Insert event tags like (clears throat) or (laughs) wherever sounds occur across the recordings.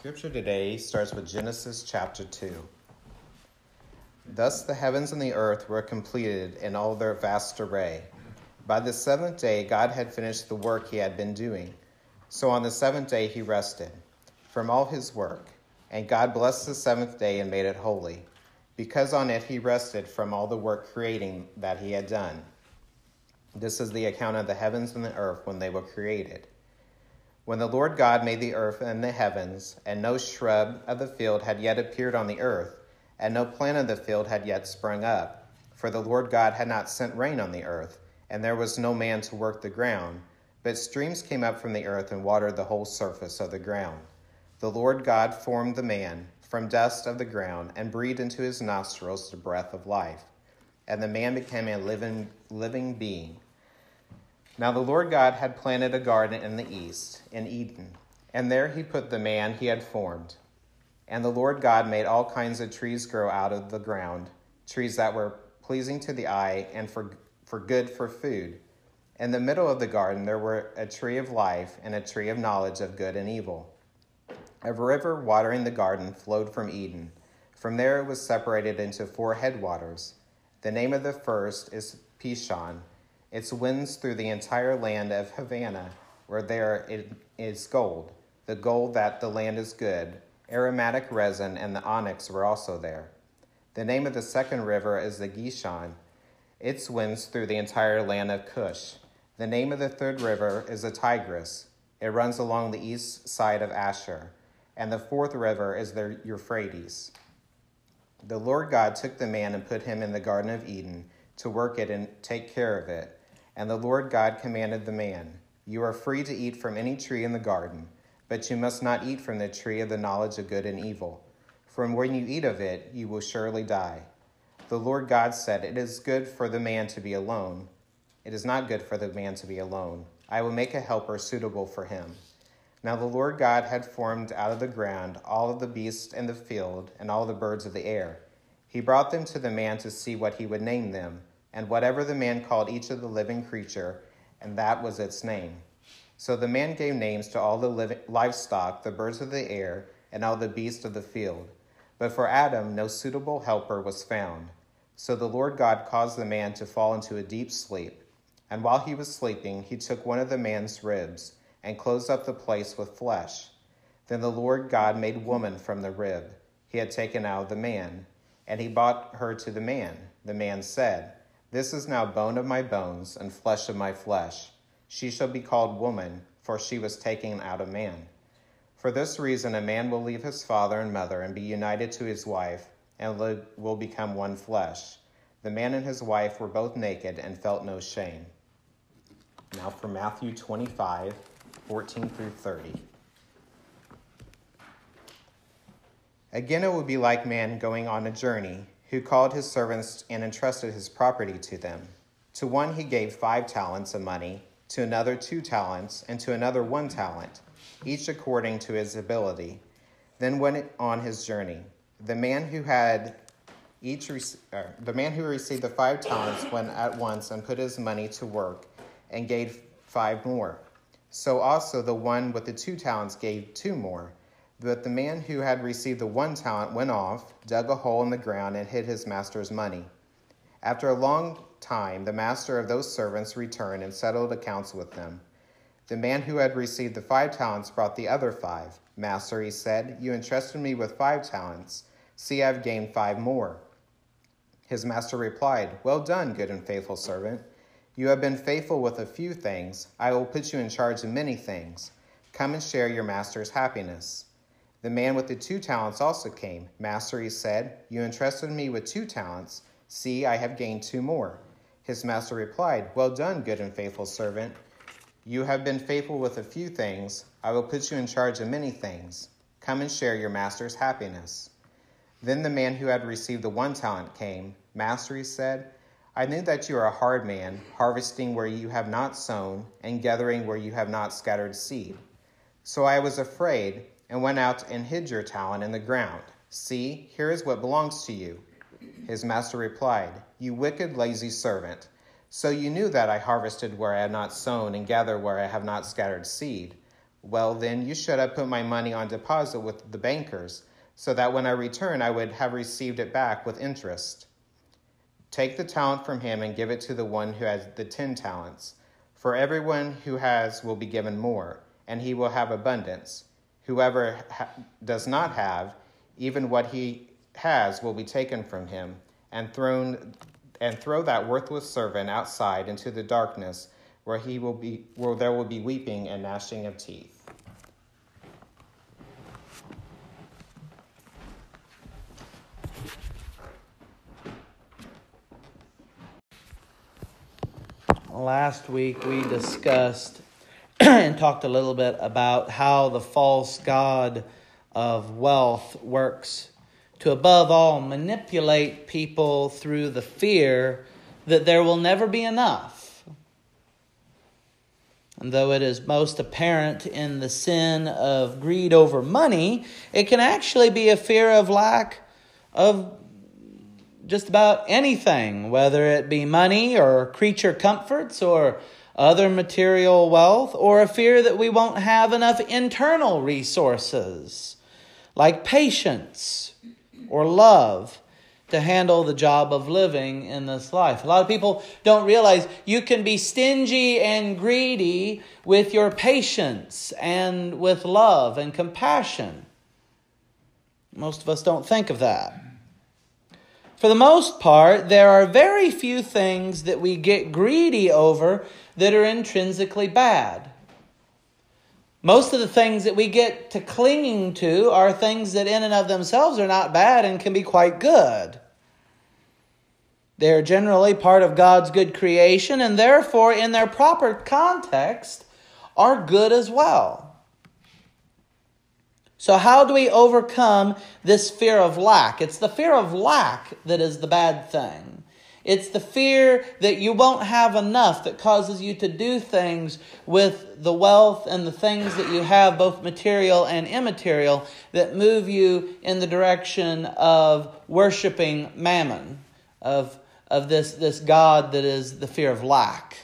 Scripture today starts with Genesis chapter 2. Thus the heavens and the earth were completed in all their vast array. By the seventh day, God had finished the work he had been doing. So on the seventh day, he rested from all his work. And God blessed the seventh day and made it holy, because on it he rested from all the work creating that he had done. This is the account of the heavens and the earth when they were created when the Lord God made the earth and the heavens, and no shrub of the field had yet appeared on the earth, and no plant of the field had yet sprung up, for the Lord God had not sent rain on the earth, and there was no man to work the ground, but streams came up from the earth and watered the whole surface of the ground. The Lord God formed the man from dust of the ground and breathed into his nostrils the breath of life, and the man became a living, living being. Now the Lord God had planted a garden in the east, in Eden, and there he put the man he had formed. And the Lord God made all kinds of trees grow out of the ground, trees that were pleasing to the eye and for, for good for food. In the middle of the garden there were a tree of life and a tree of knowledge of good and evil. A river watering the garden flowed from Eden. From there it was separated into four headwaters. The name of the first is Pishon its winds through the entire land of Havilah, where there is gold, the gold that the land is good, aromatic resin, and the onyx were also there. The name of the second river is the Gishon. Its winds through the entire land of Cush. The name of the third river is the Tigris. It runs along the east side of Ashur. And the fourth river is the Euphrates. The Lord God took the man and put him in the Garden of Eden to work it and take care of it. And the Lord God commanded the man, You are free to eat from any tree in the garden, but you must not eat from the tree of the knowledge of good and evil. For when you eat of it, you will surely die. The Lord God said, It is good for the man to be alone. It is not good for the man to be alone. I will make a helper suitable for him. Now the Lord God had formed out of the ground all of the beasts in the field and all the birds of the air. He brought them to the man to see what he would name them and whatever the man called each of the living creature, and that was its name. So the man gave names to all the living, livestock, the birds of the air, and all the beasts of the field. But for Adam no suitable helper was found. So the Lord God caused the man to fall into a deep sleep. And while he was sleeping, he took one of the man's ribs and closed up the place with flesh. Then the Lord God made woman from the rib he had taken out of the man, and he brought her to the man. The man said, this is now bone of my bones and flesh of my flesh. She shall be called woman, for she was taken out of man. For this reason, a man will leave his father and mother and be united to his wife, and will become one flesh. The man and his wife were both naked and felt no shame. Now for Matthew 25, 14 through 30. Again, it will be like man going on a journey who called his servants and entrusted his property to them. To one he gave five talents of money, to another two talents, and to another one talent, each according to his ability. Then went on his journey. The man who had each uh, the man who received the five talents went at once and put his money to work and gave five more. So also the one with the two talents gave two more. But the man who had received the one talent went off, dug a hole in the ground, and hid his master's money. After a long time, the master of those servants returned and settled accounts with them. The man who had received the five talents brought the other five. Master, he said, you entrusted me with five talents. See, I've gained five more. His master replied, Well done, good and faithful servant. You have been faithful with a few things. I will put you in charge of many things. Come and share your master's happiness. The man with the two talents also came. Master, he said, You entrusted me with two talents. See, I have gained two more. His master replied, Well done, good and faithful servant. You have been faithful with a few things. I will put you in charge of many things. Come and share your master's happiness. Then the man who had received the one talent came. Master, he said, I knew that you are a hard man, harvesting where you have not sown, and gathering where you have not scattered seed. So I was afraid and went out and hid your talent in the ground. See, here is what belongs to you. His master replied, You wicked, lazy servant. So you knew that I harvested where I had not sown and gathered where I have not scattered seed. Well, then you should have put my money on deposit with the bankers, so that when I return, I would have received it back with interest. Take the talent from him and give it to the one who has the ten talents. For everyone who has will be given more, and he will have abundance. Whoever ha- does not have, even what he has will be taken from him, and thrown and throw that worthless servant outside into the darkness where he will be where there will be weeping and gnashing of teeth. Last week we discussed (clears throat) and talked a little bit about how the false god of wealth works to above all manipulate people through the fear that there will never be enough. And though it is most apparent in the sin of greed over money, it can actually be a fear of lack of just about anything, whether it be money or creature comforts or other material wealth, or a fear that we won't have enough internal resources like patience or love to handle the job of living in this life. A lot of people don't realize you can be stingy and greedy with your patience and with love and compassion. Most of us don't think of that. For the most part, there are very few things that we get greedy over that are intrinsically bad. Most of the things that we get to clinging to are things that, in and of themselves, are not bad and can be quite good. They are generally part of God's good creation and, therefore, in their proper context, are good as well. So, how do we overcome this fear of lack? It's the fear of lack that is the bad thing. It's the fear that you won't have enough that causes you to do things with the wealth and the things that you have, both material and immaterial, that move you in the direction of worshiping mammon, of, of this, this God that is the fear of lack.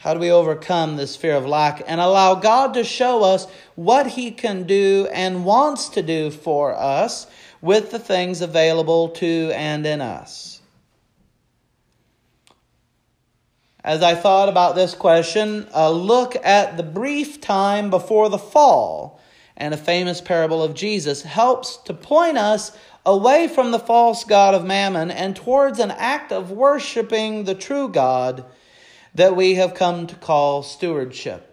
How do we overcome this fear of lack and allow God to show us what He can do and wants to do for us? With the things available to and in us. As I thought about this question, a look at the brief time before the fall and a famous parable of Jesus helps to point us away from the false God of mammon and towards an act of worshiping the true God that we have come to call stewardship.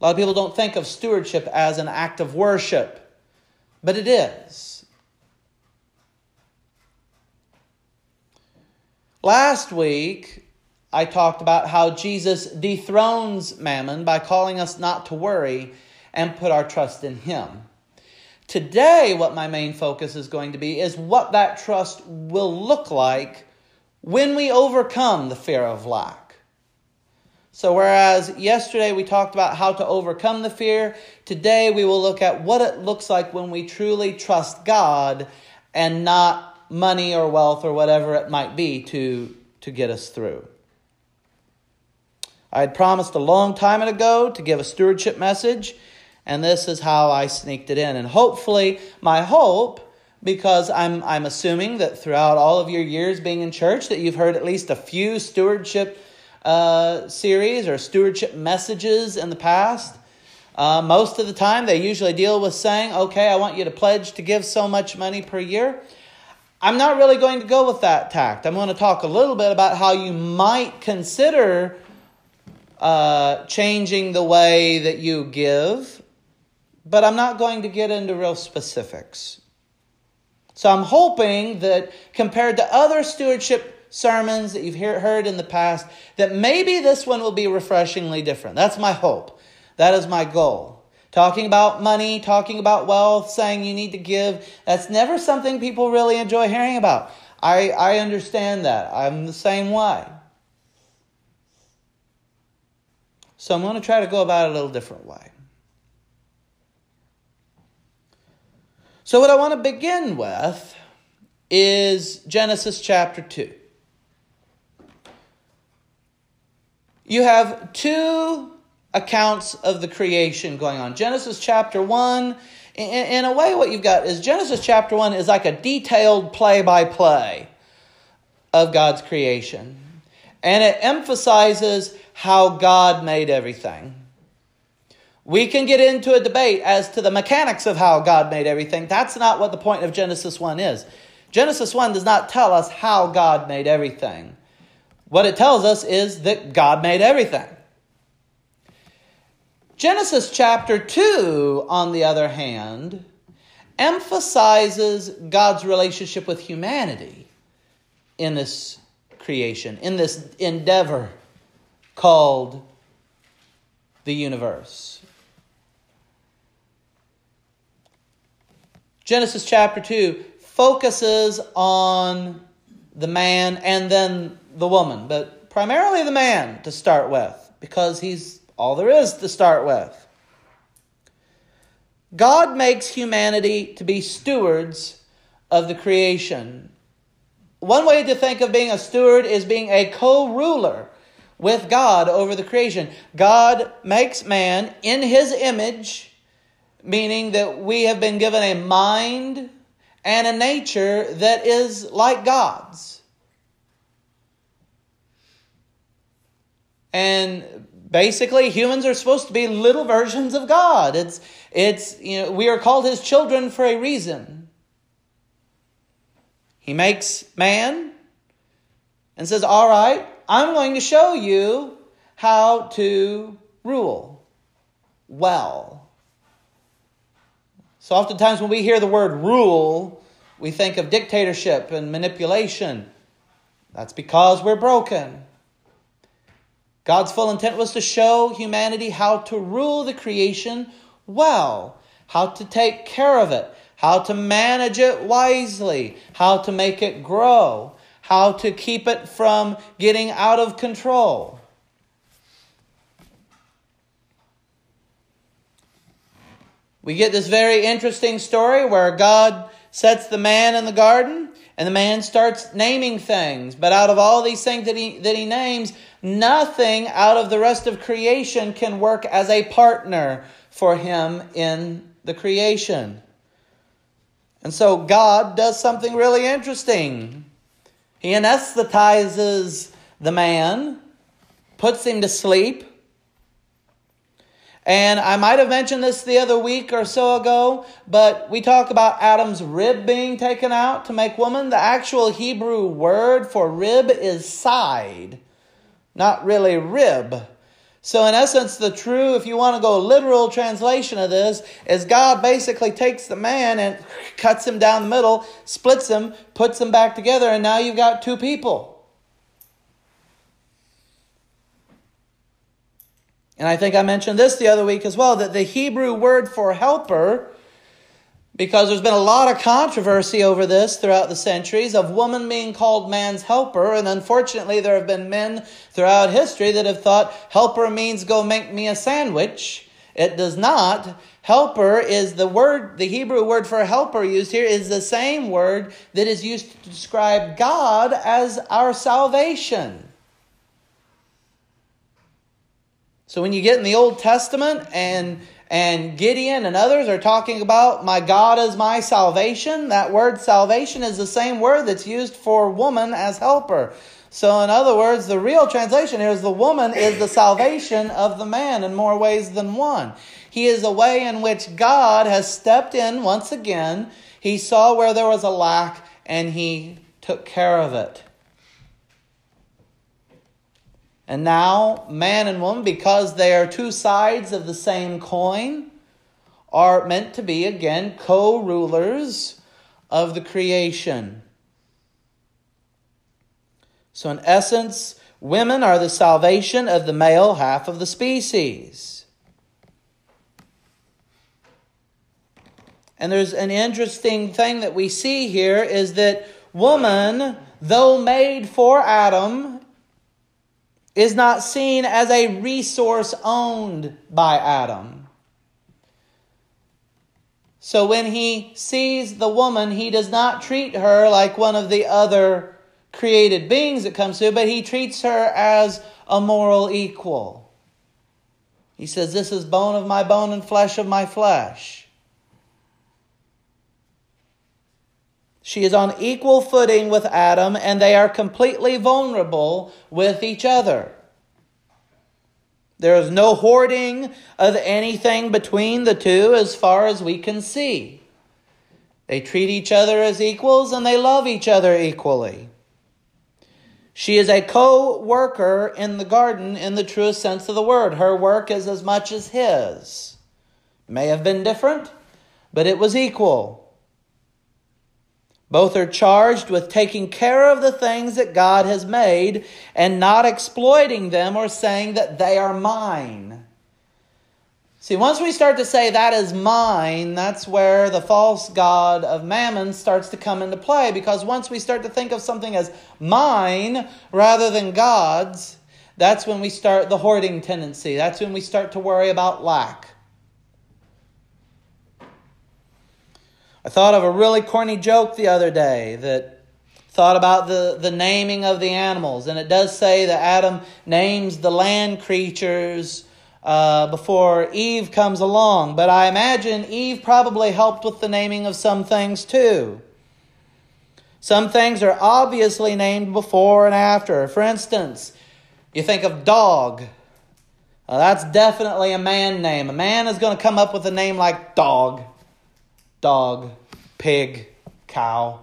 A lot of people don't think of stewardship as an act of worship but it is. Last week, I talked about how Jesus dethrones mammon by calling us not to worry and put our trust in Him. Today, what my main focus is going to be is what that trust will look like when we overcome the fear of lack. So, whereas yesterday we talked about how to overcome the fear, today we will look at what it looks like when we truly trust God and not money or wealth or whatever it might be to, to get us through. I had promised a long time ago to give a stewardship message, and this is how I sneaked it in. And hopefully, my hope because I'm I'm assuming that throughout all of your years being in church that you've heard at least a few stewardship uh, series or stewardship messages in the past. Uh, most of the time, they usually deal with saying, okay, I want you to pledge to give so much money per year. I'm not really going to go with that tact. I'm going to talk a little bit about how you might consider uh, changing the way that you give, but I'm not going to get into real specifics. So I'm hoping that compared to other stewardship sermons that you've heard in the past, that maybe this one will be refreshingly different. That's my hope. That is my goal. Talking about money, talking about wealth, saying you need to give, that's never something people really enjoy hearing about. I, I understand that. I'm the same way. So I'm going to try to go about it a little different way. So, what I want to begin with is Genesis chapter 2. You have two accounts of the creation going on. Genesis chapter 1, in, a way, what you've got is Genesis chapter 1 is like a detailed play by play of God's creation. And it emphasizes how God made everything. We can get into a debate as to the mechanics of how God made everything. That's not what the point of Genesis 1 is. Genesis 1 does not tell us how God made everything. What it tells us is that God made everything. Genesis chapter 2, on the other hand, emphasizes God's relationship with humanity in this creation, in this endeavor called the universe. Genesis chapter 2 focuses on the man and then the woman, but primarily the man to start with, because he's all there is to start with. God makes humanity to be stewards of the creation. One way to think of being a steward is being a co ruler with God over the creation. God makes man in his image, meaning that we have been given a mind and a nature that is like God's. And Basically, humans are supposed to be little versions of God. It's, it's, you know, we are called his children for a reason. He makes man and says, All right, I'm going to show you how to rule well. So, oftentimes, when we hear the word rule, we think of dictatorship and manipulation. That's because we're broken. God's full intent was to show humanity how to rule the creation well, how to take care of it, how to manage it wisely, how to make it grow, how to keep it from getting out of control. We get this very interesting story where God sets the man in the garden and the man starts naming things. But out of all these things that he, that he names, Nothing out of the rest of creation can work as a partner for him in the creation. And so God does something really interesting. He anesthetizes the man, puts him to sleep. And I might have mentioned this the other week or so ago, but we talk about Adam's rib being taken out to make woman. The actual Hebrew word for rib is side not really rib. So, in essence, the true, if you want to go literal translation of this, is God basically takes the man and cuts him down the middle, splits him, puts him back together, and now you've got two people. And I think I mentioned this the other week as well that the Hebrew word for helper because there's been a lot of controversy over this throughout the centuries of woman being called man's helper. And unfortunately, there have been men throughout history that have thought helper means go make me a sandwich. It does not. Helper is the word, the Hebrew word for helper used here is the same word that is used to describe God as our salvation. So when you get in the Old Testament and and Gideon and others are talking about my God is my salvation. That word salvation is the same word that's used for woman as helper. So, in other words, the real translation here is the woman is the salvation of the man in more ways than one. He is a way in which God has stepped in once again. He saw where there was a lack and he took care of it. And now, man and woman, because they are two sides of the same coin, are meant to be, again, co rulers of the creation. So, in essence, women are the salvation of the male half of the species. And there's an interesting thing that we see here is that woman, though made for Adam is not seen as a resource owned by Adam. So when he sees the woman, he does not treat her like one of the other created beings that comes to, but he treats her as a moral equal. He says, This is bone of my bone and flesh of my flesh. She is on equal footing with Adam, and they are completely vulnerable with each other. There is no hoarding of anything between the two as far as we can see. They treat each other as equals and they love each other equally. She is a co worker in the garden in the truest sense of the word. Her work is as much as his. May have been different, but it was equal. Both are charged with taking care of the things that God has made and not exploiting them or saying that they are mine. See, once we start to say that is mine, that's where the false god of mammon starts to come into play. Because once we start to think of something as mine rather than God's, that's when we start the hoarding tendency. That's when we start to worry about lack. I thought of a really corny joke the other day that thought about the, the naming of the animals. And it does say that Adam names the land creatures uh, before Eve comes along. But I imagine Eve probably helped with the naming of some things too. Some things are obviously named before and after. For instance, you think of dog. Uh, that's definitely a man name. A man is going to come up with a name like dog, dog, pig, cow.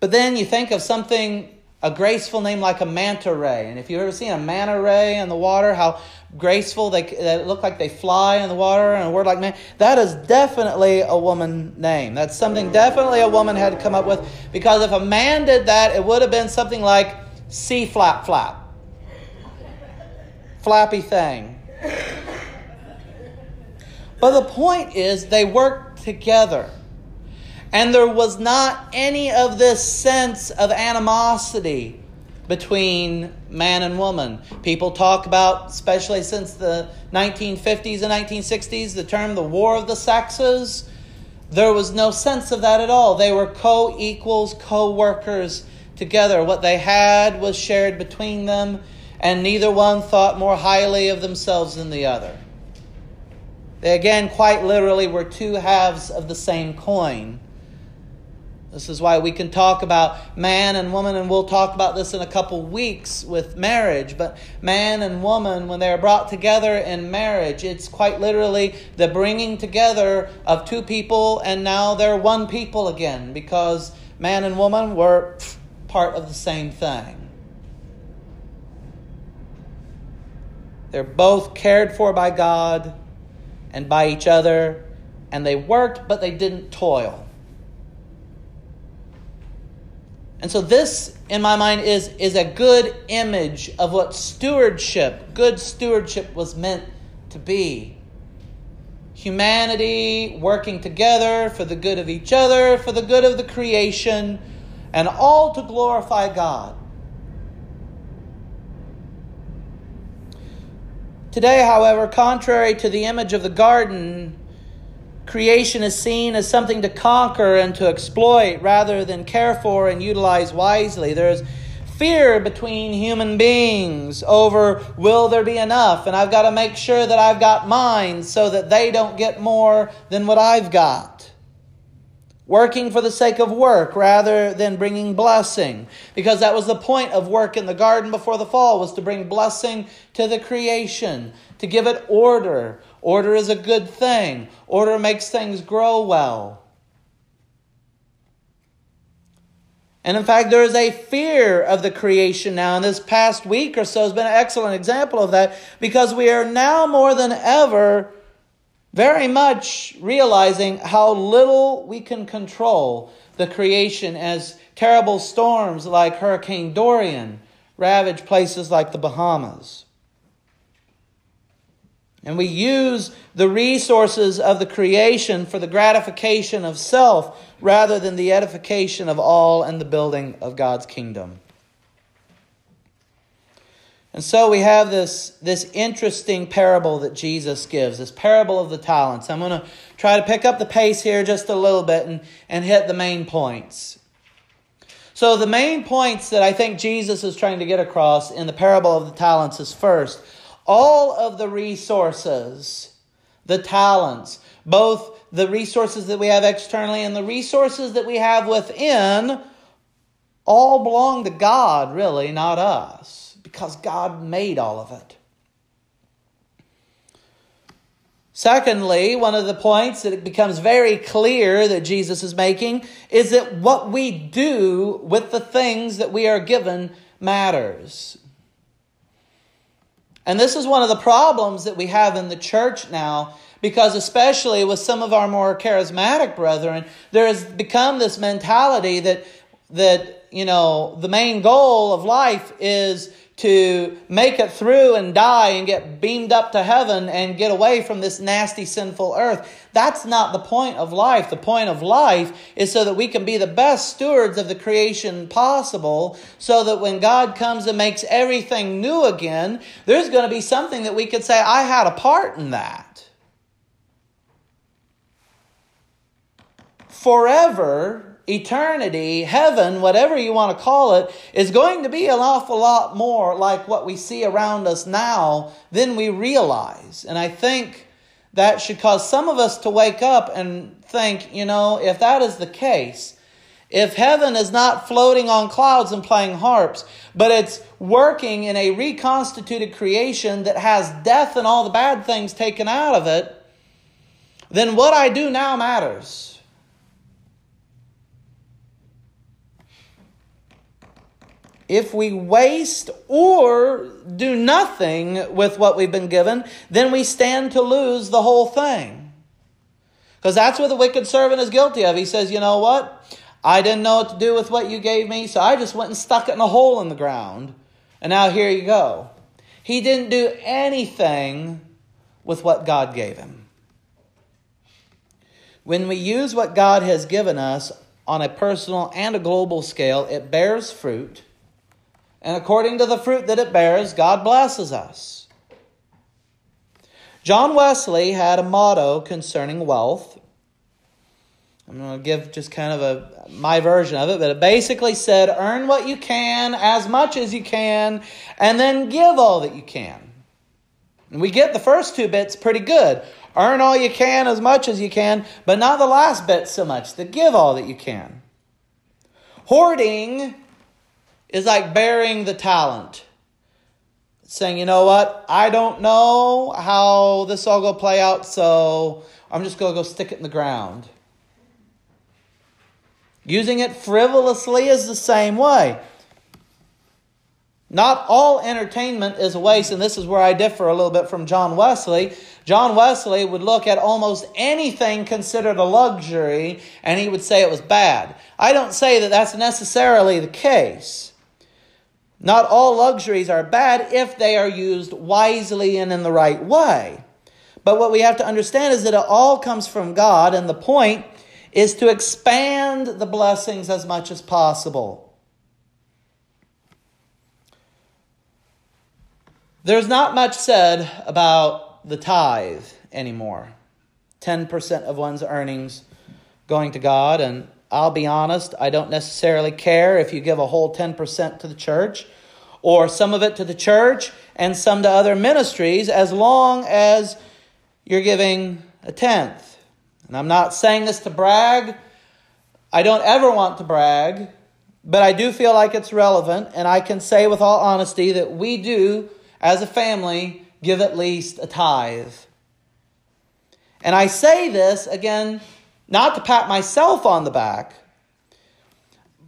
But then you think of something a graceful name like a manta ray. And if you've ever seen a manta ray in the water, how graceful they, they look like they fly in the water, and a word like man, that is definitely a woman name. That's something definitely a woman had to come up with because if a man did that, it would have been something like sea flap flap. Flappy thing. But the point is, they worked together. And there was not any of this sense of animosity between man and woman. People talk about, especially since the 1950s and 1960s, the term the War of the Sexes. There was no sense of that at all. They were co equals, co workers together. What they had was shared between them, and neither one thought more highly of themselves than the other. They again, quite literally, were two halves of the same coin. This is why we can talk about man and woman, and we'll talk about this in a couple weeks with marriage. But man and woman, when they are brought together in marriage, it's quite literally the bringing together of two people, and now they're one people again because man and woman were part of the same thing. They're both cared for by God and by each other, and they worked, but they didn't toil. And so this, in my mind, is, is a good image of what stewardship, good stewardship was meant to be. Humanity working together for the good of each other, for the good of the creation, and all to glorify God. Today, however, contrary to the image of the garden, Creation is seen as something to conquer and to exploit rather than care for and utilize wisely. There's fear between human beings over will there be enough, and I've got to make sure that I've got mine so that they don't get more than what I've got. Working for the sake of work rather than bringing blessing. Because that was the point of work in the garden before the fall, was to bring blessing to the creation, to give it order, Order is a good thing, order makes things grow well. And in fact, there is a fear of the creation now. And this past week or so has been an excellent example of that because we are now more than ever very much realizing how little we can control the creation as terrible storms like Hurricane Dorian ravage places like the Bahamas. And we use the resources of the creation for the gratification of self rather than the edification of all and the building of God's kingdom. And so we have this, this interesting parable that Jesus gives, this parable of the talents. I'm going to try to pick up the pace here just a little bit and, and hit the main points. So, the main points that I think Jesus is trying to get across in the parable of the talents is first, all of the resources, the talents, both the resources that we have externally and the resources that we have within, all belong to God, really, not us, because God made all of it. Secondly, one of the points that it becomes very clear that Jesus is making is that what we do with the things that we are given matters. And this is one of the problems that we have in the church now, because especially with some of our more charismatic brethren, there has become this mentality that, that you know, the main goal of life is to make it through and die and get beamed up to heaven and get away from this nasty sinful earth. That's not the point of life. The point of life is so that we can be the best stewards of the creation possible, so that when God comes and makes everything new again, there's going to be something that we could say, I had a part in that. Forever, eternity, heaven, whatever you want to call it, is going to be an awful lot more like what we see around us now than we realize. And I think that should cause some of us to wake up and think, you know, if that is the case, if heaven is not floating on clouds and playing harps, but it's working in a reconstituted creation that has death and all the bad things taken out of it, then what I do now matters. If we waste or do nothing with what we've been given, then we stand to lose the whole thing. Because that's what the wicked servant is guilty of. He says, You know what? I didn't know what to do with what you gave me, so I just went and stuck it in a hole in the ground. And now here you go. He didn't do anything with what God gave him. When we use what God has given us on a personal and a global scale, it bears fruit and according to the fruit that it bears, God blesses us. John Wesley had a motto concerning wealth. I'm going to give just kind of a my version of it, but it basically said earn what you can as much as you can and then give all that you can. And we get the first two bits pretty good. Earn all you can as much as you can, but not the last bit so much, the give all that you can. Hoarding is like burying the talent. Saying, you know what, I don't know how this all to play out, so I'm just to go stick it in the ground. Using it frivolously is the same way. Not all entertainment is a waste, and this is where I differ a little bit from John Wesley. John Wesley would look at almost anything considered a luxury and he would say it was bad. I don't say that that's necessarily the case. Not all luxuries are bad if they are used wisely and in the right way. But what we have to understand is that it all comes from God, and the point is to expand the blessings as much as possible. There's not much said about the tithe anymore. 10% of one's earnings going to God, and I'll be honest, I don't necessarily care if you give a whole 10% to the church or some of it to the church and some to other ministries as long as you're giving a tenth. And I'm not saying this to brag. I don't ever want to brag, but I do feel like it's relevant, and I can say with all honesty that we do, as a family, give at least a tithe. And I say this, again, not to pat myself on the back,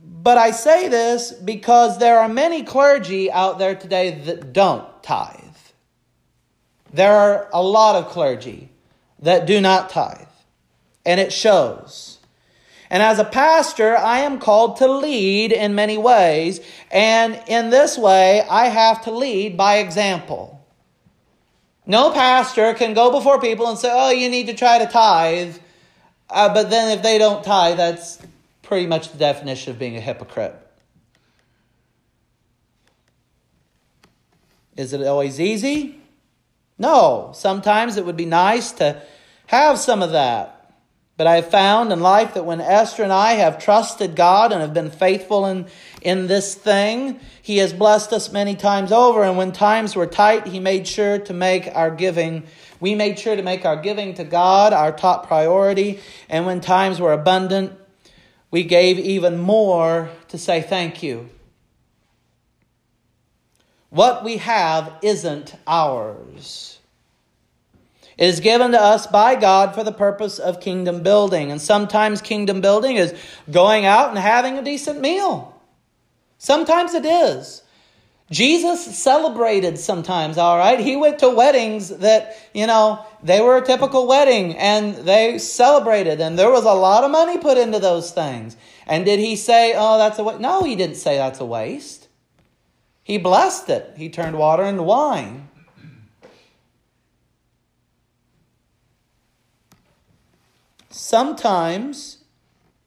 but I say this because there are many clergy out there today that don't tithe. There are a lot of clergy that do not tithe, and it shows. And as a pastor, I am called to lead in many ways, and in this way, I have to lead by example. No pastor can go before people and say, Oh, you need to try to tithe. Uh, but then if they don't tithe, that's pretty much the definition of being a hypocrite. Is it always easy? No. Sometimes it would be nice to have some of that. But I have found in life that when Esther and I have trusted God and have been faithful in, in this thing, He has blessed us many times over. And when times were tight, He made sure to make our giving, we made sure to make our giving to God our top priority. And when times were abundant, we gave even more to say thank you. What we have isn't ours. It is given to us by God for the purpose of kingdom building. And sometimes kingdom building is going out and having a decent meal. Sometimes it is. Jesus celebrated sometimes, all right? He went to weddings that, you know, they were a typical wedding and they celebrated and there was a lot of money put into those things. And did he say, oh, that's a waste? No, he didn't say that's a waste. He blessed it. He turned water into wine. sometimes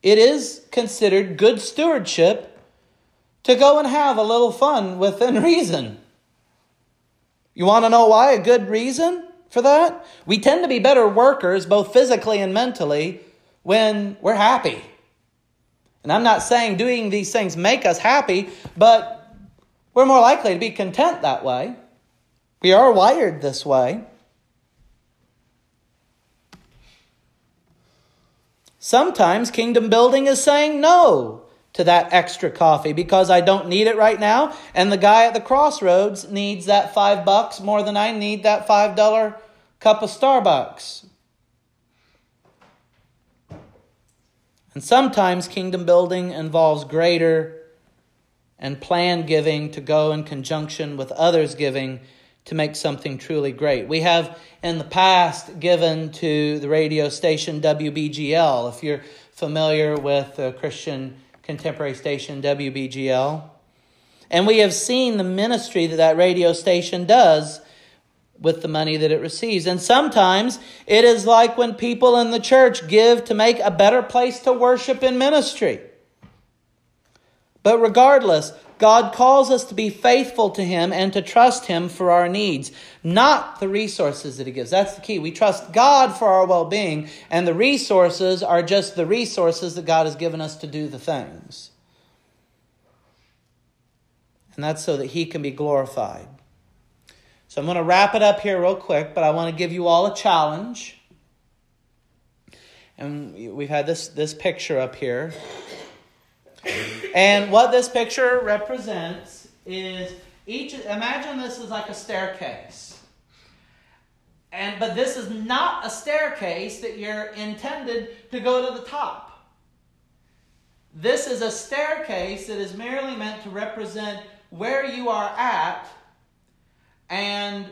it is considered good stewardship to go and have a little fun within (laughs) reason. You want to know why? A good reason for that? We tend to be better workers, both physically and mentally, when we're happy. And I'm not saying doing these things make us happy, but we're more likely to be content that way. We are wired this way. Sometimes kingdom building is saying no to that extra coffee because I don't need it right now, and the guy at the crossroads needs that five bucks more than I need that five dollar cup of Starbucks. And sometimes kingdom building involves greater and planned giving to go in conjunction with others' giving to make something truly great. We have in the past given to the radio station WBGL, if you're familiar with the Christian contemporary station WBGL. And we have seen the ministry that that radio station does with the money that it receives. And sometimes it is like when people in the church give to make a better place to worship in ministry. But regardless, God calls us to be faithful to Him and to trust Him for our needs, not the resources that He gives. That's the key. We trust God for our well being, and the resources are just the resources that God has given us to do the things. And that's so that He can be glorified. So I'm going to wrap it up here real quick, but I want to give you all a challenge. And we've had this, this picture up here. And what this picture represents is each imagine this is like a staircase. And but this is not a staircase that you're intended to go to the top. This is a staircase that is merely meant to represent where you are at and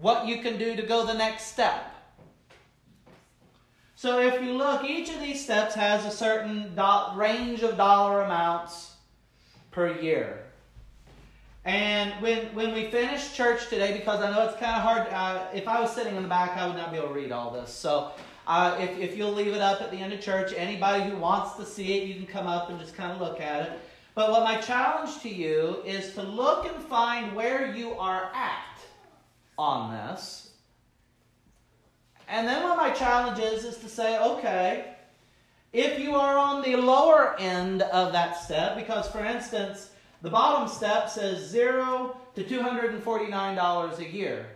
what you can do to go the next step. So if you look, each of these steps has a certain do- range of dollar amounts per year. And when, when we finish church today, because I know it's kind of hard, uh, if I was sitting in the back, I would not be able to read all this. So uh, if, if you'll leave it up at the end of church, anybody who wants to see it, you can come up and just kind of look at it. But what my challenge to you is to look and find where you are at on this and then what my challenge is, is to say, okay, if you are on the lower end of that step, because for instance, the bottom step says zero to $249 a year.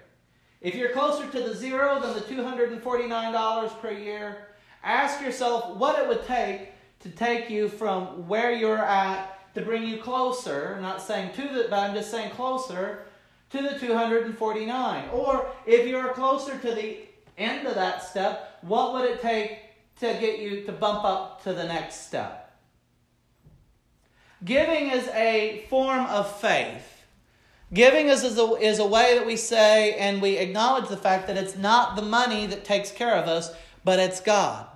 If you're closer to the zero than the $249 per year, ask yourself what it would take to take you from where you're at to bring you closer, I'm not saying to the, but I'm just saying closer to the 249. Or if you're closer to the of that step, what would it take to get you to bump up to the next step? Giving is a form of faith. Giving is, is, a, is a way that we say and we acknowledge the fact that it's not the money that takes care of us, but it's God.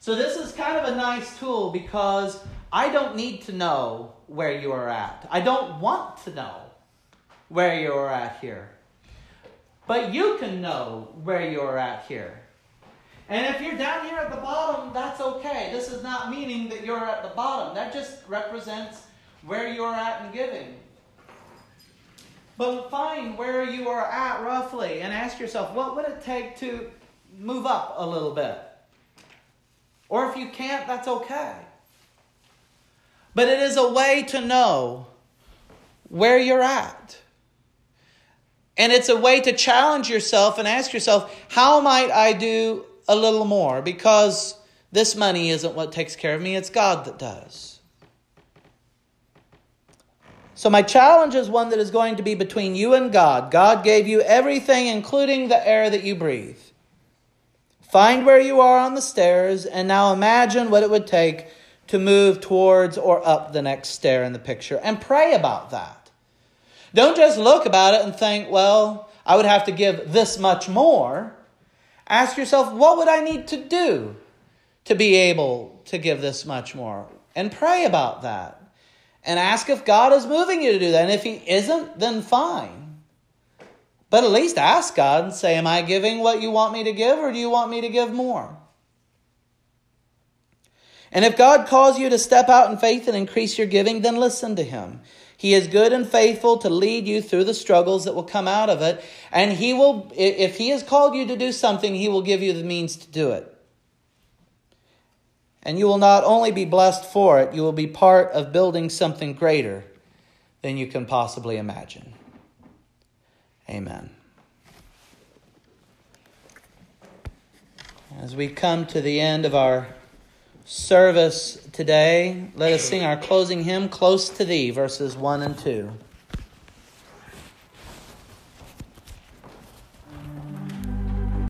So, this is kind of a nice tool because I don't need to know where you are at. I don't want to know where you are at here. But you can know where you're at here. And if you're down here at the bottom, that's okay. This is not meaning that you're at the bottom. That just represents where you're at in giving. But find where you are at roughly and ask yourself, what would it take to move up a little bit? Or if you can't, that's okay. But it is a way to know where you're at. And it's a way to challenge yourself and ask yourself, how might I do a little more? Because this money isn't what takes care of me, it's God that does. So, my challenge is one that is going to be between you and God. God gave you everything, including the air that you breathe. Find where you are on the stairs, and now imagine what it would take to move towards or up the next stair in the picture, and pray about that. Don't just look about it and think, well, I would have to give this much more. Ask yourself, what would I need to do to be able to give this much more? And pray about that and ask if God is moving you to do that. And if He isn't, then fine. But at least ask God and say, Am I giving what you want me to give, or do you want me to give more? And if God calls you to step out in faith and increase your giving, then listen to Him. He is good and faithful to lead you through the struggles that will come out of it. And He will, if He has called you to do something, He will give you the means to do it. And you will not only be blessed for it, you will be part of building something greater than you can possibly imagine. Amen. As we come to the end of our service today, let us sing our closing hymn, Close to Thee, verses 1 and 2.